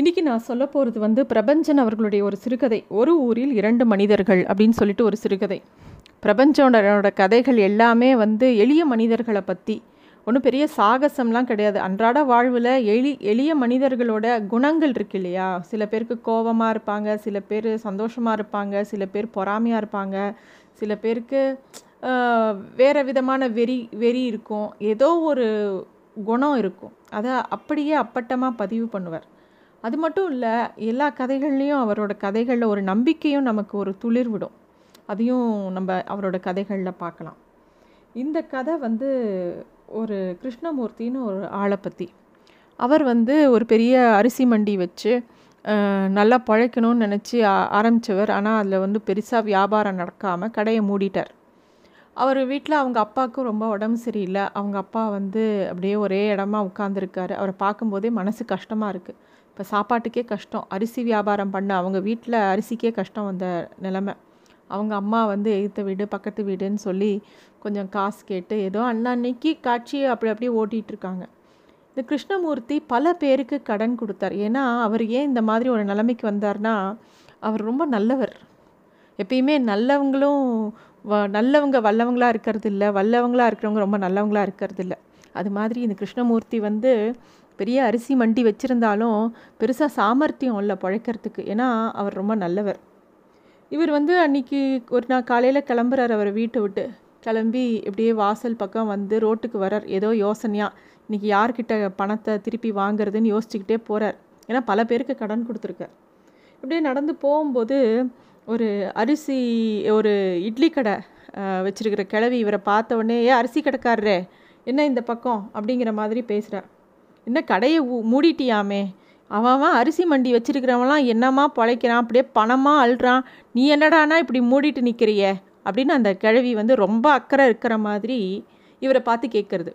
இன்றைக்கி நான் சொல்ல போகிறது வந்து பிரபஞ்சன் அவர்களுடைய ஒரு சிறுகதை. ஒரு ஊரில் இரண்டு மனிதர்கள் அப்படின்னு சொல்லிட்டு ஒரு சிறுகதை. பிரபஞ்சனோட கதைகள் எல்லாமே வந்து எளிய மனிதர்களை பற்றி ஒன்றும் பெரிய சாகசம்லாம் கிடையாது. அன்றாட வாழ்வில் எளி எளிய மனிதர்களோட குணங்கள் இருக்கு இல்லையா? சில பேருக்கு கோபமாக இருப்பாங்க சில பேர் சந்தோஷமாக இருப்பாங்க சில பேர் பொறாமையாக இருப்பாங்க சில பேருக்கு வேறு விதமான வெறி வெறி இருக்கும். ஏதோ ஒரு குணம் இருக்கும். அதை அப்படியே அப்பட்டமாக பதிவு பண்ணுவார். அது மட்டும் இல்லை எல்லா கதைகள்லேயும் அவரோட கதைகளில் ஒரு நம்பிக்கையும் நமக்கு ஒரு துளிர் விடும். அதையும் நம்ம அவரோட கதைகளில் பார்க்கலாம். இந்த கதை வந்து ஒரு கிருஷ்ணமூர்த்தின்னு ஒரு ஆளை பற்றி அவர் வந்து ஒரு பெரிய அரிசி மண்டி வச்சு நல்லா பழைக்கணும்னு நினச்சி ஆரம்பித்தவர் ஆனால் அதில் வந்து பெருசாக வியாபாரம் நடக்காமல் கடையை மூடிட்டார். அவர் வீட்டில் அவங்க அப்பாவுக்கும் ரொம்ப உடம்பு சரியில்லை. அவங்க அப்பா வந்து அப்படியே ஒரே இடமா உட்காந்துருக்காரு அவரை பார்க்கும்போதே மனசு கஷ்டமாக இருக்குது இப்போ சாப்பாட்டுக்கே கஷ்டம். அரிசி வியாபாரம் பண்ண அவங்க வீட்டில் அரிசிக்கே கஷ்டம் வந்த நிலமை. அவங்க அம்மா வந்து எய்த்த வீடு பக்கத்து வீடுன்னு சொல்லி கொஞ்சம் காசு கேட்டு ஏதோ அன்னன்னைக்கு காட்சியை அப்படி அப்படியே ஓட்டிகிட்டு இருக்காங்க. இந்த கிருஷ்ணமூர்த்தி பல பேருக்கு கடன் கொடுத்தார். ஏன்னா அவர் ஏன் இந்த மாதிரி ஒரு நிலைமைக்கு வந்தார்னா அவர் ரொம்ப நல்லவர். எப்பயுமே நல்லவங்களும் வ நல்லவங்க வல்லவங்களாக இருக்கிறது இல்லை வல்லவங்களாக இருக்கிறவங்க ரொம்ப நல்லவங்களா இருக்கிறது இல்லை. அது மாதிரி இந்த கிருஷ்ணமூர்த்தி வந்து பெரிய அரிசி மண்டி வச்சுருந்தாலும் பெருசாக சாமர்த்தியம் இல்லை பழைக்கிறதுக்கு. ஏன்னா அவர் ரொம்ப நல்லவர். இவர் வந்து அன்னைக்கு ஒரு நாள் காலையில் கிளம்புறார் அவர் வீட்டை விட்டு. கிளம்பி இப்படியே வாசல் பக்கம் வந்து ரோட்டுக்கு வரார் ஏதோ யோசனையா இன்றைக்கி யார்கிட்ட பணத்தை திருப்பி வாங்குறதுன்னு யோசிச்சுக்கிட்டே போகிறார் ஏன்னா பல பேருக்கு கடன் கொடுத்துருக்கார். இப்படியே நடந்து போகும்போது ஒரு அரிசி ஒரு இட்லி கடை வச்சுருக்கிற கிழவி இவரை பார்த்த உடனே ஏ அரிசி கடைக்காரரே என்ன இந்த பக்கம்? அப்படிங்கிற மாதிரி பேசுகிறார் என்ன கடையை மூடிட்டியாமே? அவன் அவன் அரிசி மண்டி வச்சிருக்கிறவன்லாம் என்னம்மா பிழைக்கிறான்? அப்படியே பணமாக அழுறான் நீ என்னடானா இப்படி மூடிட்டு நிற்கிறிய அப்படின்னு அந்த கிழவி வந்து ரொம்ப அக்கறை இருக்கிற மாதிரி இவரை பார்த்து கேட்குறது.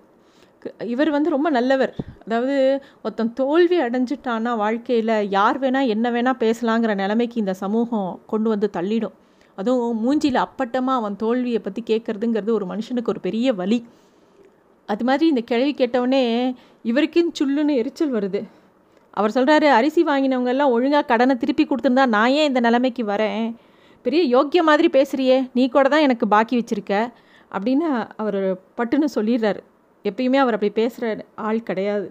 இவர் வந்து ரொம்ப நல்லவர். அதாவது ஒருத்தன் தோல்வி அடைஞ்சிட்டான்னா வாழ்க்கையில் யார் வேணால் என்ன வேணால் பேசலாங்கிற நிலைமைக்கு இந்த சமூகம் கொண்டு வந்து தள்ளிடும். அதுவும் மூஞ்சியில் அப்பட்டமாக அவன் தோல்வியை பற்றி கேட்குறதுங்கிறது ஒரு மனுஷனுக்கு ஒரு பெரிய வலி. அது மாதிரி இந்த கிழவி கேட்டவுடனே இவருக்குன்னு சுல்லுன்னு எரிச்சல் வருது. அவர் சொல்கிறாரு அரிசி வாங்கினவங்க எல்லாம் ஒழுங்காக கடனை திருப்பி கொடுத்துருந்தா நான் ஏன் இந்த நிலைமைக்கு வரேன்? பெரிய யோக்கிய மாதிரி பேசுகிறியே நீ கூட தான் எனக்கு பாக்கி வச்சிருக்க. அப்படின்னு அவர் பட்டுன்னு சொல்லிடுறாரு. எப்பயுமே அவர் அப்படி பேசுகிற ஆள் கிடையாது.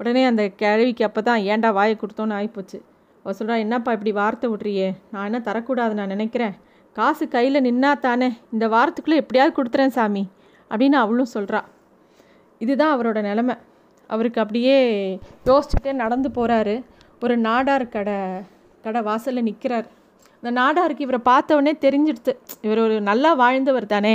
உடனே அந்த கேள்விக்கு அப்போ தான் ஏன்டா வாயை கொடுத்தோன்னு ஆகிப்போச்சு அவர் சொல்கிறா என்னப்பா இப்படி வார்த்தை விட்றியே? நான் என்ன தரக்கூடாது நான் நினைக்கிறேன். காசு கையில் நின்னா தானே இந்த வாரத்துக்குள்ளே எப்படியாவது கொடுத்துறேன் சாமி அப்படின்னு அவளும் சொல்கிறா இதுதான் அவரோட நிலமை. அவருக்கு அப்படியே யோசிச்சுட்டே நடந்து போகிறாரு ஒரு நாடார் கடை கடை வாசலில் நிற்கிறார் அந்த நாடாருக்கு இவரை பார்த்தவொடனே தெரிஞ்சிடுது இவர் ஒரு நல்லா வாழ்ந்தவர் தானே.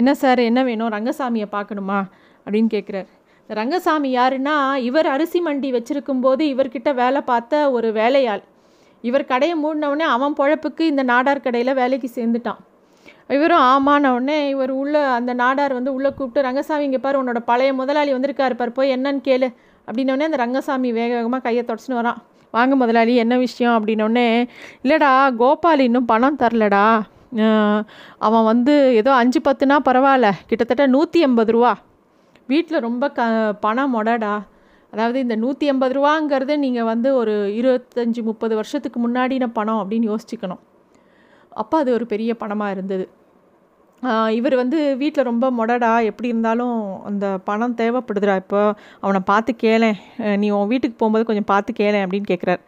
என்ன சார் என்ன வேணும்? ரங்கசாமியை பார்க்கணுமா? அப்படின்னு கேட்குறாரு இந்த ரங்கசாமி யாருன்னா இவர் அரிசி மண்டி வச்சுருக்கும் போது இவர்கிட்ட வேலை பார்த்த ஒரு வேலையாள். இவர் கடையை மூடினவுடனே அவன் பொழப்புக்கு இந்த நாடார் கடையில் வேலைக்கு சேர்ந்துட்டான். இவரும் ஆமான உடனே இவர் உள்ளே அந்த நாடார் வந்து உள்ளே கூப்பிட்டு ரங்கசாமி இங்கே பாரு உன்னோட பழைய முதலாளி வந்திருக்காரு பார் போய் என்னன்னு கேளு அப்படின்னோடனே அந்த ரங்கசாமி வேக வேகமாக கையை தொடச்சின்னு வரான். வாங்க முதலாளி என்ன விஷயம்? அப்படின்னோடனே இல்லைடா கோபால் இன்னும் பணம் தரலடா. அவன் வந்து ஏதோ அஞ்சு பத்துனா பரவாயில்ல கிட்டத்தட்ட நூற்றி எண்பது ரூபா. வீட்டில் ரொம்ப க பணம் மொடடா. அதாவது இந்த நூற்றி எண்பது ரூபாங்கிறது நீங்கள் வந்து ஒரு இருபத்தஞ்சி முப்பது வருஷத்துக்கு முன்னாடின பணம் அப்படின்னு யோசிச்சுக்கணும். அப்போ அது ஒரு பெரிய பணமாக இருந்தது. இவர் வந்து வீட்டில் ரொம்ப மொடடா எப்படி இருந்தாலும் அந்த பணம் தேவைப்படுதுடா இப்போ அவனை பார்த்து கேளேன். நீ உன் வீட்டுக்கு போகும்போது கொஞ்சம் பார்த்து கேளேன் அப்படின்னு கேட்குறாரு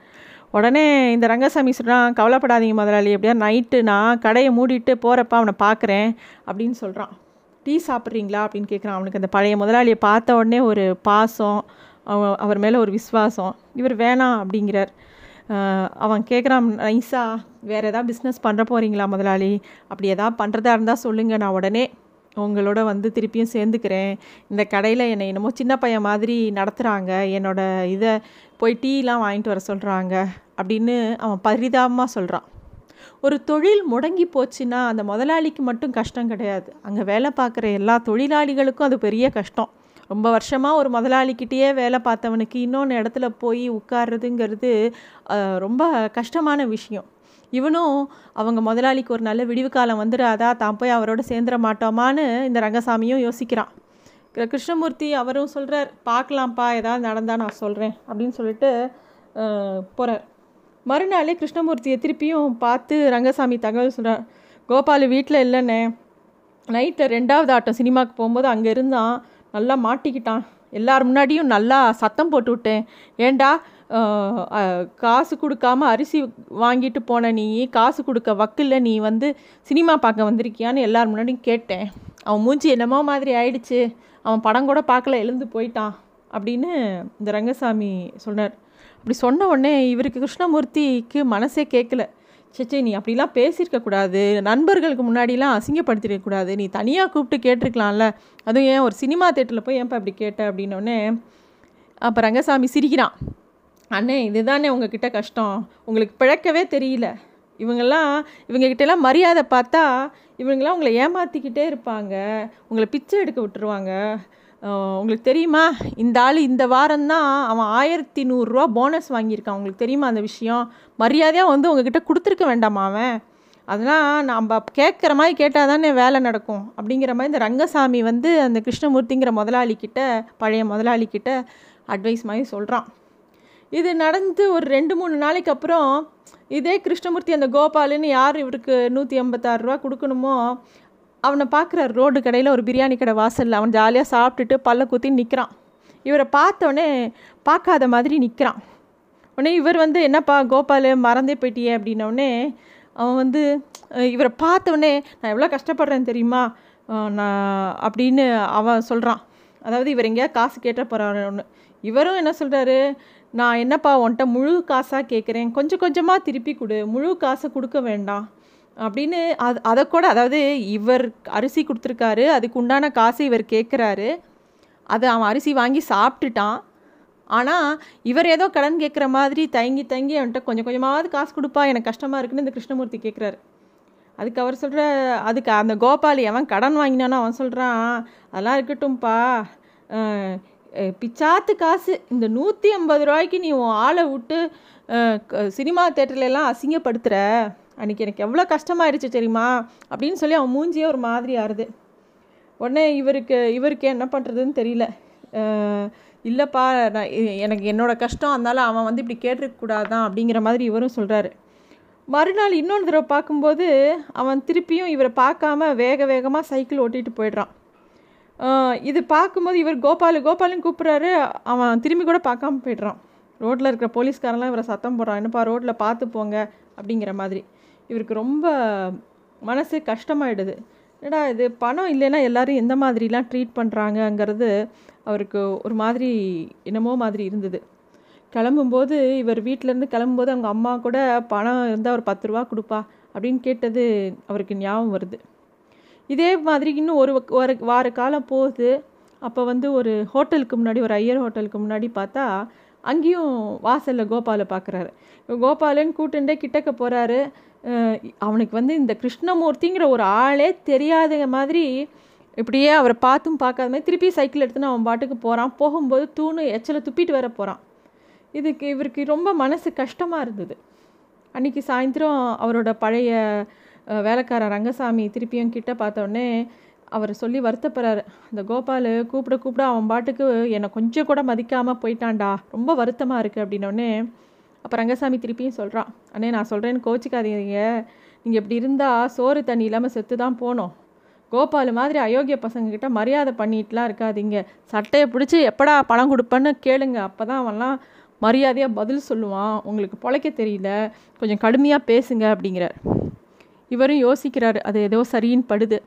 உடனே இந்த ரங்கசாமி சொல்கிறான் கவலைப்படாதீங்க முதலாளி எப்படியா நைட்டு நான் கடையை மூடிட்டு போகிறப்ப அவனை பார்க்குறேன் அப்படின்னு சொல்கிறான் டீ சாப்பிட்றீங்களா அப்படின்னு கேட்குறான் அவனுக்கு அந்த பழைய முதலாளியை பார்த்த உடனே ஒரு பாசம் அவ- அவர் மேலே ஒரு விசுவாசம். இவர் வேணாம் அப்படிங்கிறார். அவன் கேட்குறான் நைஸா வேறு எதாவது பிஸ்னஸ் பண்ணுற போகிறீங்களா முதலாளி? அப்படி எதாவது பண்ணுறதா இருந்தால் சொல்லுங்கள் நான் உடனே உங்களோட வந்து திருப்பியும் சேர்ந்துக்கிறேன். இந்த கடையில் என்னை என்னமோ சின்ன பையன் மாதிரி நடத்துகிறாங்க என்னோட இதை போய் டீலாம் வாங்கிட்டு வர சொல்கிறாங்க அப்படின்னு அவன் பரிதாபமாக சொல்கிறான் ஒரு தொழில் முடங்கி போச்சுன்னா அந்த முதலாளிக்கு மட்டும் கஷ்டம் கிடையாது. அங்கே வேலை பார்க்குற எல்லா தொழிலாளிகளுக்கும் அது பெரிய கஷ்டம். ரொம்ப வருஷமாக ஒரு முதலாளிக்கிட்டேயே வேலை பார்த்தவனுக்கு இன்னொன்று இடத்துல போய் உட்கார்றதுங்கிறது ரொம்ப கஷ்டமான விஷயம். இவனும் அவங்க முதலாளிக்கு ஒரு நல்ல விடிவு காலம் வந்துடாதா தான் போய் அவரோட சேர்ந்துட மாட்டோமான்னு இந்த ரங்கசாமியும் யோசிக்கிறான். கிருஷ்ணமூர்த்தி அவரும் சொல்கிறார் பார்க்கலாம்ப்பா ஏதாவது நடந்தால் நான் சொல்கிறேன் அப்படின்னு சொல்லிட்டு போகிறார் மறுநாளே கிருஷ்ணமூர்த்தியை திருப்பியும் பார்த்து ரங்கசாமி தகவல் சொல்கிறார் கோபால் வீட்டில் இல்லைண்ணே நைட்டில் ரெண்டாவது ஆட்டம் சினிமாவுக்கு போகும்போது அங்கே இருந்தான் நல்லா மாட்டிக்கிட்டான். எல்லார் முன்னாடியும் நல்லா சத்தம் போட்டு விட்டேன். ஏண்டா காசு கொடுக்காம அரிசி வாங்கிட்டு போன நீ காசு கொடுக்க வக்கில் நீ வந்து சினிமா பார்க்க வந்திருக்கியான்னு எல்லார் முன்னாடியும் கேட்டேன். அவன் மூஞ்சி என்னமோ மாதிரி ஆயிடுச்சு. அவன் படம் கூட பார்க்கல எழுந்து போயிட்டான் அப்படின்னு இந்த ரங்கசாமி சொன்னார். அப்படி சொன்ன உடனே இவருக்கு கிருஷ்ணமூர்த்திக்கு மனசே கேட்கல. சச்சே நீ அப்படிலாம் பேசியிருக்கக்கூடாது நண்பர்களுக்கு முன்னாடிலாம் அசிங்கப்படுத்திருக்கக்கூடாது நீ தனியாக கூப்பிட்டு கேட்டிருக்கலாம்ல. அதுவும் ஏன் ஒரு சினிமா தேட்டரில் போய் ஏன்ப்பா அப்படி கேட்ட அப்படின்னோடனே அப்போ ரங்கசாமி சிரிக்கிறான். அண்ணே இதுதானே உங்ககிட்ட கஷ்டம். உங்களுக்கு பிழைக்கவே தெரியல. இவங்கெல்லாம் இவங்ககிட்டலாம் மரியாதை பார்த்தா இவங்கெல்லாம் உங்களை ஏமாற்றிக்கிட்டே இருப்பாங்க. உங்களை பிச்சை எடுக்க விட்டுருவாங்க. உங்களுக்கு தெரியுமா? இந்த ஆள் இந்த வாரம்தான் அவன் ஆயிரத்தி நூறுரூவா போனஸ் வாங்கியிருக்கான். உங்களுக்கு தெரியுமா அந்த விஷயம்? மரியாதையாக வந்து உங்ககிட்ட கொடுத்துருக்க வேண்டாமா அவன்? அதெல்லாம் நம்ம கேட்குற மாதிரி கேட்டால் தானே வேலை நடக்கும். அப்படிங்கிற மாதிரி இந்த ரங்கசாமி வந்து அந்த கிருஷ்ணமூர்த்திங்கிற முதலாளிக்கிட்ட பழைய முதலாளிக்கிட்ட அட்வைஸ் மாதிரி சொல்கிறான் இது நடந்து ஒரு ரெண்டு மூணு நாளைக்கு அப்புறம் இதே கிருஷ்ணமூர்த்தி அந்த கோபாலுன்னு யார் இவருக்கு நூற்றி ஐம்பத்தாறு ரூபா கொடுக்கணுமோ அவனை பார்க்குற ரோடு கடையில் ஒரு பிரியாணி கடை வாசலில் அவன் ஜாலியாக சாப்பிட்டுட்டு பல்ல குத்தி நிற்கிறான் இவரை பார்த்தோடனே பார்க்காத மாதிரி நிற்கிறான் உடனே இவர் வந்து என்னப்பா கோபால் மறந்தே போயிட்டியே அப்படின்னோடனே அவன் வந்து இவரை பார்த்தோடனே நான் எவ்வளோ கஷ்டப்படுறேன் தெரியுமா? நான் அப்படின்னு அவன் சொல்கிறான் அதாவது இவர் எங்கேயா காசு கேட்ட போகிறாரு ஒன்று இவரும் என்ன சொல்கிறாரு நான் என்னப்பா உன்ட்ட முழு காசாக கேட்குறேன்? கொஞ்சம் கொஞ்சமாக திருப்பி கொடு. முழு காசை கொடுக்க வேண்டாம். அப்படின்னு அது அதை கூட அதாவது இவர் அரிசி கொடுத்துருக்காரு அதுக்கு உண்டான காசு இவர் கேட்குறாரு அதை அவன் அரிசி வாங்கி சாப்பிட்டுட்டான். ஆனால் இவர் ஏதோ கடன் கேட்குற மாதிரி தயங்கி தயங்கி அவன்கிட்ட கொஞ்சம் கொஞ்சமாவது காசு கொடுப்பா எனக்கு கஷ்டமாக இருக்குன்னு இந்த கிருஷ்ணமூர்த்தி கேட்குறாரு அதுக்கு அவர் சொல்கிற அதுக்கு அந்த கோபாலி அவன் கடன் வாங்கினானோ அவன் சொல்கிறான் அதெல்லாம் இருக்கட்டும்ப்பா பிச்சாத்து காசு இந்த நூற்றி ஐம்பது ரூபாய்க்கு நீ உன் ஆளை விட்டு சினிமா தேட்டர்லலாம் அசிங்கப்படுத்துகிற அன்றைக்கி எனக்கு எவ்வளோ கஷ்டமாயிடுச்சு தெரியுமா? அப்படின்னு சொல்லி அவன் மூஞ்சியே ஒரு மாதிரி ஆறுது. உடனே இவருக்கு இவருக்கு என்ன பண்ணுறதுன்னு தெரியல. இல்லைப்பா நான் எனக்கு என்னோடய கஷ்டம் அதனால் அவன் வந்து இப்படி கேட்டிருக்கக்கூடாதான் அப்படிங்கிற மாதிரி இவரும் சொல்கிறாரு மறுநாள் இன்னொன்று தடவை பார்க்கும்போது அவன் திருப்பியும் இவரை பார்க்காம வேக வேகமாக சைக்கிள் ஓட்டிகிட்டு போயிடுறான். இது பார்க்கும்போது இவர் கோபாலு கோபாலுன்னு கூப்பிட்றாரு. அவன் திரும்பி கூட பார்க்காம போய்ட்றான். ரோட்டில் இருக்கிற போலீஸ்காரெல்லாம் இவரை சத்தம் போடுறான். என்னப்பா ரோட்டில் பார்த்து போங்க அப்படிங்கிற மாதிரி. இவருக்கு ரொம்ப மனசு கஷ்டமாயிடுது. என்னடா இது பணம் இல்லைன்னா எல்லோரும் எந்த மாதிரிலாம் ட்ரீட் பண்ணுறாங்கங்கிறது அவருக்கு ஒரு மாதிரி என்னமோ மாதிரி இருந்தது. கிளம்பும்போது இவர் வீட்டிலேருந்து கிளம்பும்போது அவங்க அம்மா கூட பணம் இருந்தால் ஒரு பத்து ரூபா கொடுப்பா அப்படின்னு கேட்டது அவருக்கு ஞாபகம் வருது. இதே மாதிரி இன்னும் ஒரு ஒரு வார காலம் போகுது. அப்போ வந்து ஒரு ஹோட்டலுக்கு முன்னாடி ஒரு ஐயர் ஹோட்டலுக்கு முன்னாடி பார்த்தா அங்கேயும் வாசலில் கோபாலை பார்க்குறாரு கோபாலன் கூட்டுண்டே கிட்டக்க போகிறாரு அவனுக்கு வந்து இந்த கிருஷ்ணமூர்த்திங்கிற ஒரு ஆளே தெரியாத மாதிரி இப்படியே அவரை பார்த்தும் பார்க்காத மாதிரி திருப்பி சைக்கிள் எடுத்துன்னு அவன் பாட்டுக்கு போகிறான் போகும்போது தூணு எச்சலை துப்பிட்டு வர போகிறான் இதுக்கு இவருக்கு ரொம்ப மனசு கஷ்டமாக இருந்தது. அன்றைக்கி சாயந்தரம் அவரோட பழைய வேலைக்காரன் ரங்கசாமி திருப்பியும் கிட்ட பார்த்தோடனே அவர் சொல்லி வருத்தப்படுறாரு. அந்த கோபால் கூப்பிட கூப்பிட அவன் பாட்டுக்கு என்னை கொஞ்சம் கூட மதிக்காமல் போயிட்டான்டா. ரொம்ப வருத்தமாக இருக்குது அப்படின்னோடனே அப்போ ரங்கசாமி திருப்பியும் சொல்கிறான் அண்ணே நான் சொல்கிறேன்னு கோச்சிக்காதீங்க. நீங்கள் இப்படி இருந்தால் சோறு தண்ணி இல்லாமல் செத்து தான் போனோம். கோபால் மாதிரி அயோக்கிய பசங்கக்கிட்ட மரியாதை பண்ணிட்டுலாம் இருக்காதீங்க. சட்டையை பிடிச்சி எப்படா பணம் கொடுப்பேன்னு கேளுங்க. அப்போ தான் அவன்லாம் மரியாதையாக பதில் சொல்லுவான். உங்களுக்கு பொழைக்க தெரியல. கொஞ்சம் கடுமையாக பேசுங்க அப்படிங்கிறார். இவரும் யோசிக்கிறாரு. அது ஏதோ சரின்னு படுது.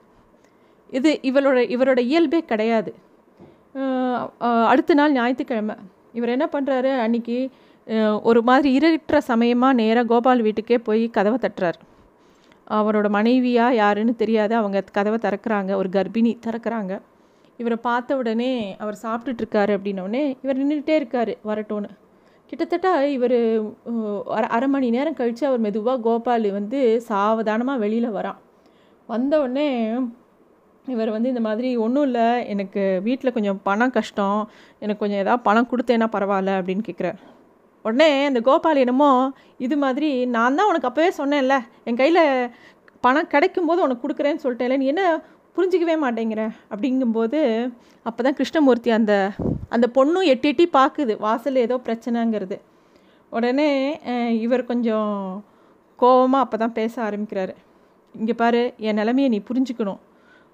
இது இவரோட இவரோட இயல்பே கிடையாது. அடுத்த நாள் ஞாயிற்றுக்கிழமை. இவர் என்ன பண்ணுறாரு அன்றைக்கி ஒரு மாதிரி இருட்டுற சமயமாக நேராக கோபால் வீட்டுக்கே போய் கதவை தட்டுறார். அவரோட மனைவியாக யாருன்னு தெரியாது. அவங்க கதவை திறக்கிறாங்க. ஒரு கர்ப்பிணி திறக்கிறாங்க. இவரை பார்த்த உடனே அவர் சாப்பிட்டுட்ருக்காரு அப்படின்னோடனே இவர் நின்றுட்டே இருக்கார் வரட்டோன்னு கிட்டத்தட்ட இவர் அரை அரை மணி நேரம் கழித்து அவர் மெதுவாக கோபால் வந்து சாவதானமாக வெளியில் வரான். வந்தவுடனே இவர் வந்து இந்த மாதிரி ஒன்றும் இல்லை எனக்கு வீட்டில் கொஞ்சம் பணம் கஷ்டம் எனக்கு கொஞ்சம் ஏதாவது பணம் கொடுத்தேன்னா பரவாயில்ல அப்படின்னு கேட்குறார் உடனே அந்த கோபால் என்னமோ இது மாதிரி நான் தான் உனக்கு அப்போவே சொன்னேன்ல என் கையில் பணம் கிடைக்கும்போது உனக்கு கொடுக்குறேன்னு சொல்லிட்டேன்ல நீ என்ன புரிஞ்சிக்கவே மாட்டேங்கிற? அப்படிங்கும்போது அப்போ தான் கிருஷ்ணமூர்த்தி அந்த அந்த பொண்ணும் எட்டி எட்டி பார்க்குது வாசலில் ஏதோ பிரச்சனைங்கிறது. உடனே இவர் கொஞ்சம் கோவமாக அப்போ தான் பேச ஆரம்பிக்கிறாரு. இங்கே பாரு என் நிலமையை நீ புரிஞ்சுக்கணும்.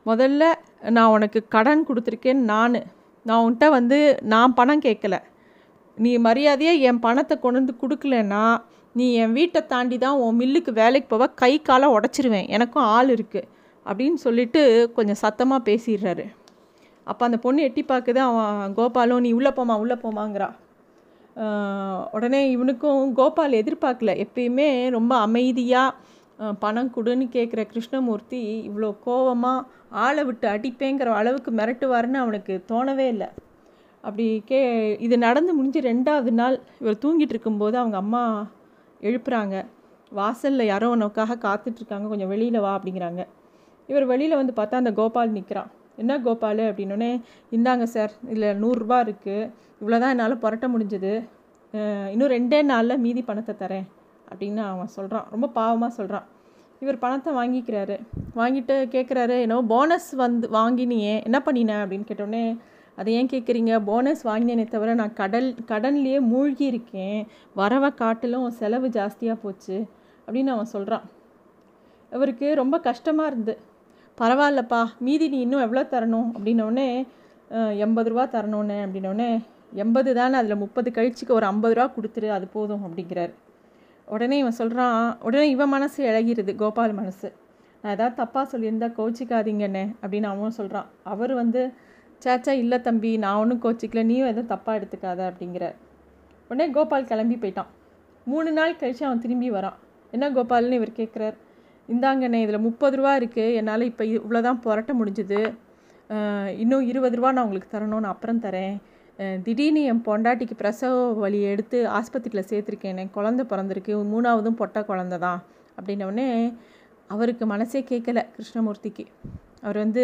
முதல்ல நான் உனக்கு கடன் கொடுத்துருக்கேன் நான். நான் உன்கிட்ட வந்து நான் பணம் கேட்கல. நீ மரியாதையாக என் பணத்தை கொண்டு வந்து கொடுக்கலன்னா நீ என் வீட்டை தாண்டி தான் உன் மில்லுக்கு வேலைக்கு போவ கை காலை உடச்சிருவேன். எனக்கும் ஆள் இருக்குது அப்படின்னு சொல்லிட்டு கொஞ்சம் சத்தமாக பேசிடுறாரு. அப்போ அந்த பொண்ணு எட்டி பார்க்குது அவன் கோபாலும் நீ உள்ளே போமா உள்ளே போமாங்கிறா உடனே இவனுக்கும் கோபால் எதிர்பார்க்கல. எப்பயுமே ரொம்ப அமைதியாக பணம் கொடுன்னு கேட்குற கிருஷ்ணமூர்த்தி இவ்வளோ கோவமாக ஆளை விட்டு அடிப்பேங்கிற அளவுக்கு மிரட்டுவாருன்னு அவனுக்கு தோணவே இல்லை. அப்படி கே இது நடந்து முடிஞ்சு ரெண்டாவது நாள் இவர் தூங்கிட்டு இருக்கும்போது அவங்க அம்மா எழுப்புறாங்க. வாசலில் யாரோ உனக்காக காத்துட்ருக்காங்க கொஞ்சம் வெளியில் வா அப்படிங்கிறாங்க. இவர் வெளியில் வந்து பார்த்தா அந்த கோபால் நிற்கிறான் என்ன கோபால்? அப்படின்னோடனே இந்தாங்க சார் இதில் நூறுரூபா இருக்குது இவ்வளோ தான் என்னால் புரட்ட முடிஞ்சது. இன்னும் ரெண்டே நாளில் மீதி பணத்தை தரேன். அப்படின்னு அவன் சொல்கிறான் ரொம்ப பாவமாக சொல்கிறான் இவர் பணத்தை வாங்கிக்கிறாரு. வாங்கிட்டு கேட்குறாரு என்னவோ போனஸ் வந்து வாங்கினியே என்ன பண்ணினேன் அப்படின்னு கேட்டோடனே அதை ஏன் கேட்குறீங்க போனஸ் வாங்கினேனே தவிர நான் கடல் கடன்லேயே மூழ்கி இருக்கேன் வரவை காட்டிலும் செலவு ஜாஸ்தியாக போச்சு அப்படின்னு அவன் சொல்கிறான் இவருக்கு ரொம்ப கஷ்டமாக இருந்து பரவாயில்லப்பா மீதி நீ இன்னும் எவ்வளோ தரணும்? அப்படின்னோடனே எண்பது ரூபா தரணுன்னு அப்படின்னோடனே எண்பது தானே அதில் முப்பது கழிச்சுக்கு ஒரு ஐம்பது ரூபா கொடுத்துரு அது போதும் அப்படிங்கிறாரு. உடனே இவன் சொல்கிறான் உடனே இவன் மனசு இழகிருது கோபால் மனசு. நான் ஏதாவது தப்பாக சொல்லியிருந்தா கோச்சிக்காதீங்கண்ணே அப்படின்னு அவனும் சொல்கிறான் அவர் வந்து சேச்சா இல்லை தம்பி நான் ஒன்றும் கோச்சிக்கல நீயும் எதுவும் தப்பாக எடுத்துக்காத அப்படிங்கிற. உடனே கோபால் கிளம்பி போயிட்டான். மூணு நாள் கழித்து அவன் திரும்பி வரான். என்ன கோபால்னு இவர் கேட்குறார் இந்தாங்கண்ணே இதில் முப்பது ரூபா இருக்குது என்னால் இப்போ இவ்வளோதான் புரட்ட முடிஞ்சுது. இன்னும் இருபது ரூபா நான் உங்களுக்கு தரணும் நான் அப்புறம் தரேன். திடீர்னு என் பொண்டாட்டிக்கு பிரசவ வலி எடுத்து ஆஸ்பத்திரியில் சேர்த்துருக்கேன் எனக்கு குழந்த பிறந்திருக்கு மூணாவதும் பொட்டை குழந்த தான் அப்படின்னோடனே அவருக்கு மனசே கேட்கல கிருஷ்ணமூர்த்திக்கு. அவர் வந்து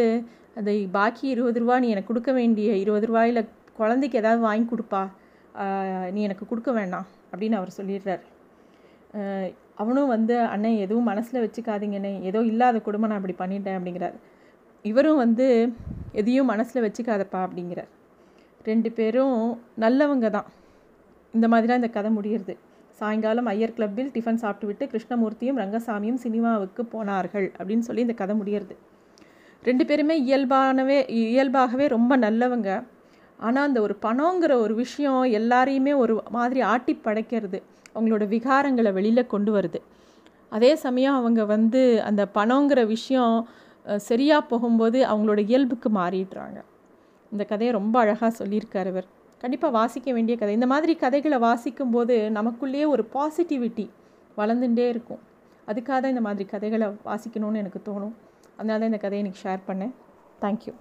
அந்த பாக்கி இருபது ரூபா நீ எனக்கு கொடுக்க வேண்டிய இருபது ரூபாயில் குழந்தைக்கு ஏதாவது வாங்கி கொடுப்பா. நீ எனக்கு கொடுக்க வேண்டாம் அப்படின்னு அவர் சொல்லிடுறார். அவனும் வந்து அண்ணன் எதுவும் மனசில் வச்சுக்காதீங்கண்ணே ஏதோ இல்லாத குடும்பம் நான் அப்படி பண்ணிட்டேன் அப்படிங்கிறார். இவரும் வந்து எதையும் மனசில் வச்சுக்காதப்பா அப்படிங்கிறார். ரெண்டு பேரும் நல்லவங்க தான். இந்த மாதிரி தான் இந்த கதை முடியுது சாயங்காலம் ஐயர் கிளப்பில் டிஃபன் சாப்பிட்டு விட்டு கிருஷ்ணமூர்த்தியும் ரங்கசாமியும் சினிமாவுக்கு போனார்கள் அப்படின்னு சொல்லி இந்த கதை முடியுது ரெண்டு பேருமே இயல்பானவே இயல்பாகவே ரொம்ப நல்லவங்க. ஆனால் அந்த ஒரு பணங்கிற ஒரு விஷயம் எல்லாரையுமே ஒரு மாதிரி ஆட்டி படைக்கிறது அவங்களோட விகாரங்களை வெளியில் கொண்டு வருது. அதே சமயம் அவங்க வந்து அந்த பணங்கிற விஷயம் சரியாக போகும்போது அவங்களோட இயல்புக்கு மாறிடுறாங்க. இந்த கதையை ரொம்ப அழகாக சொல்லியிருக்கார் இவர். கண்டிப்பாக வாசிக்க வேண்டிய கதை. இந்த மாதிரி கதைகளை வாசிக்கும்போது நமக்குள்ளேயே ஒரு பாசிட்டிவிட்டி வளர்ந்துட்டே இருக்கும். அதுக்காக தான் இந்த மாதிரி கதைகளை வாசிக்கணும்னு எனக்கு தோணும். அதனால தான் இந்த கதையை எனக்கு ஷேர் பண்ணேன். தேங்க்யூ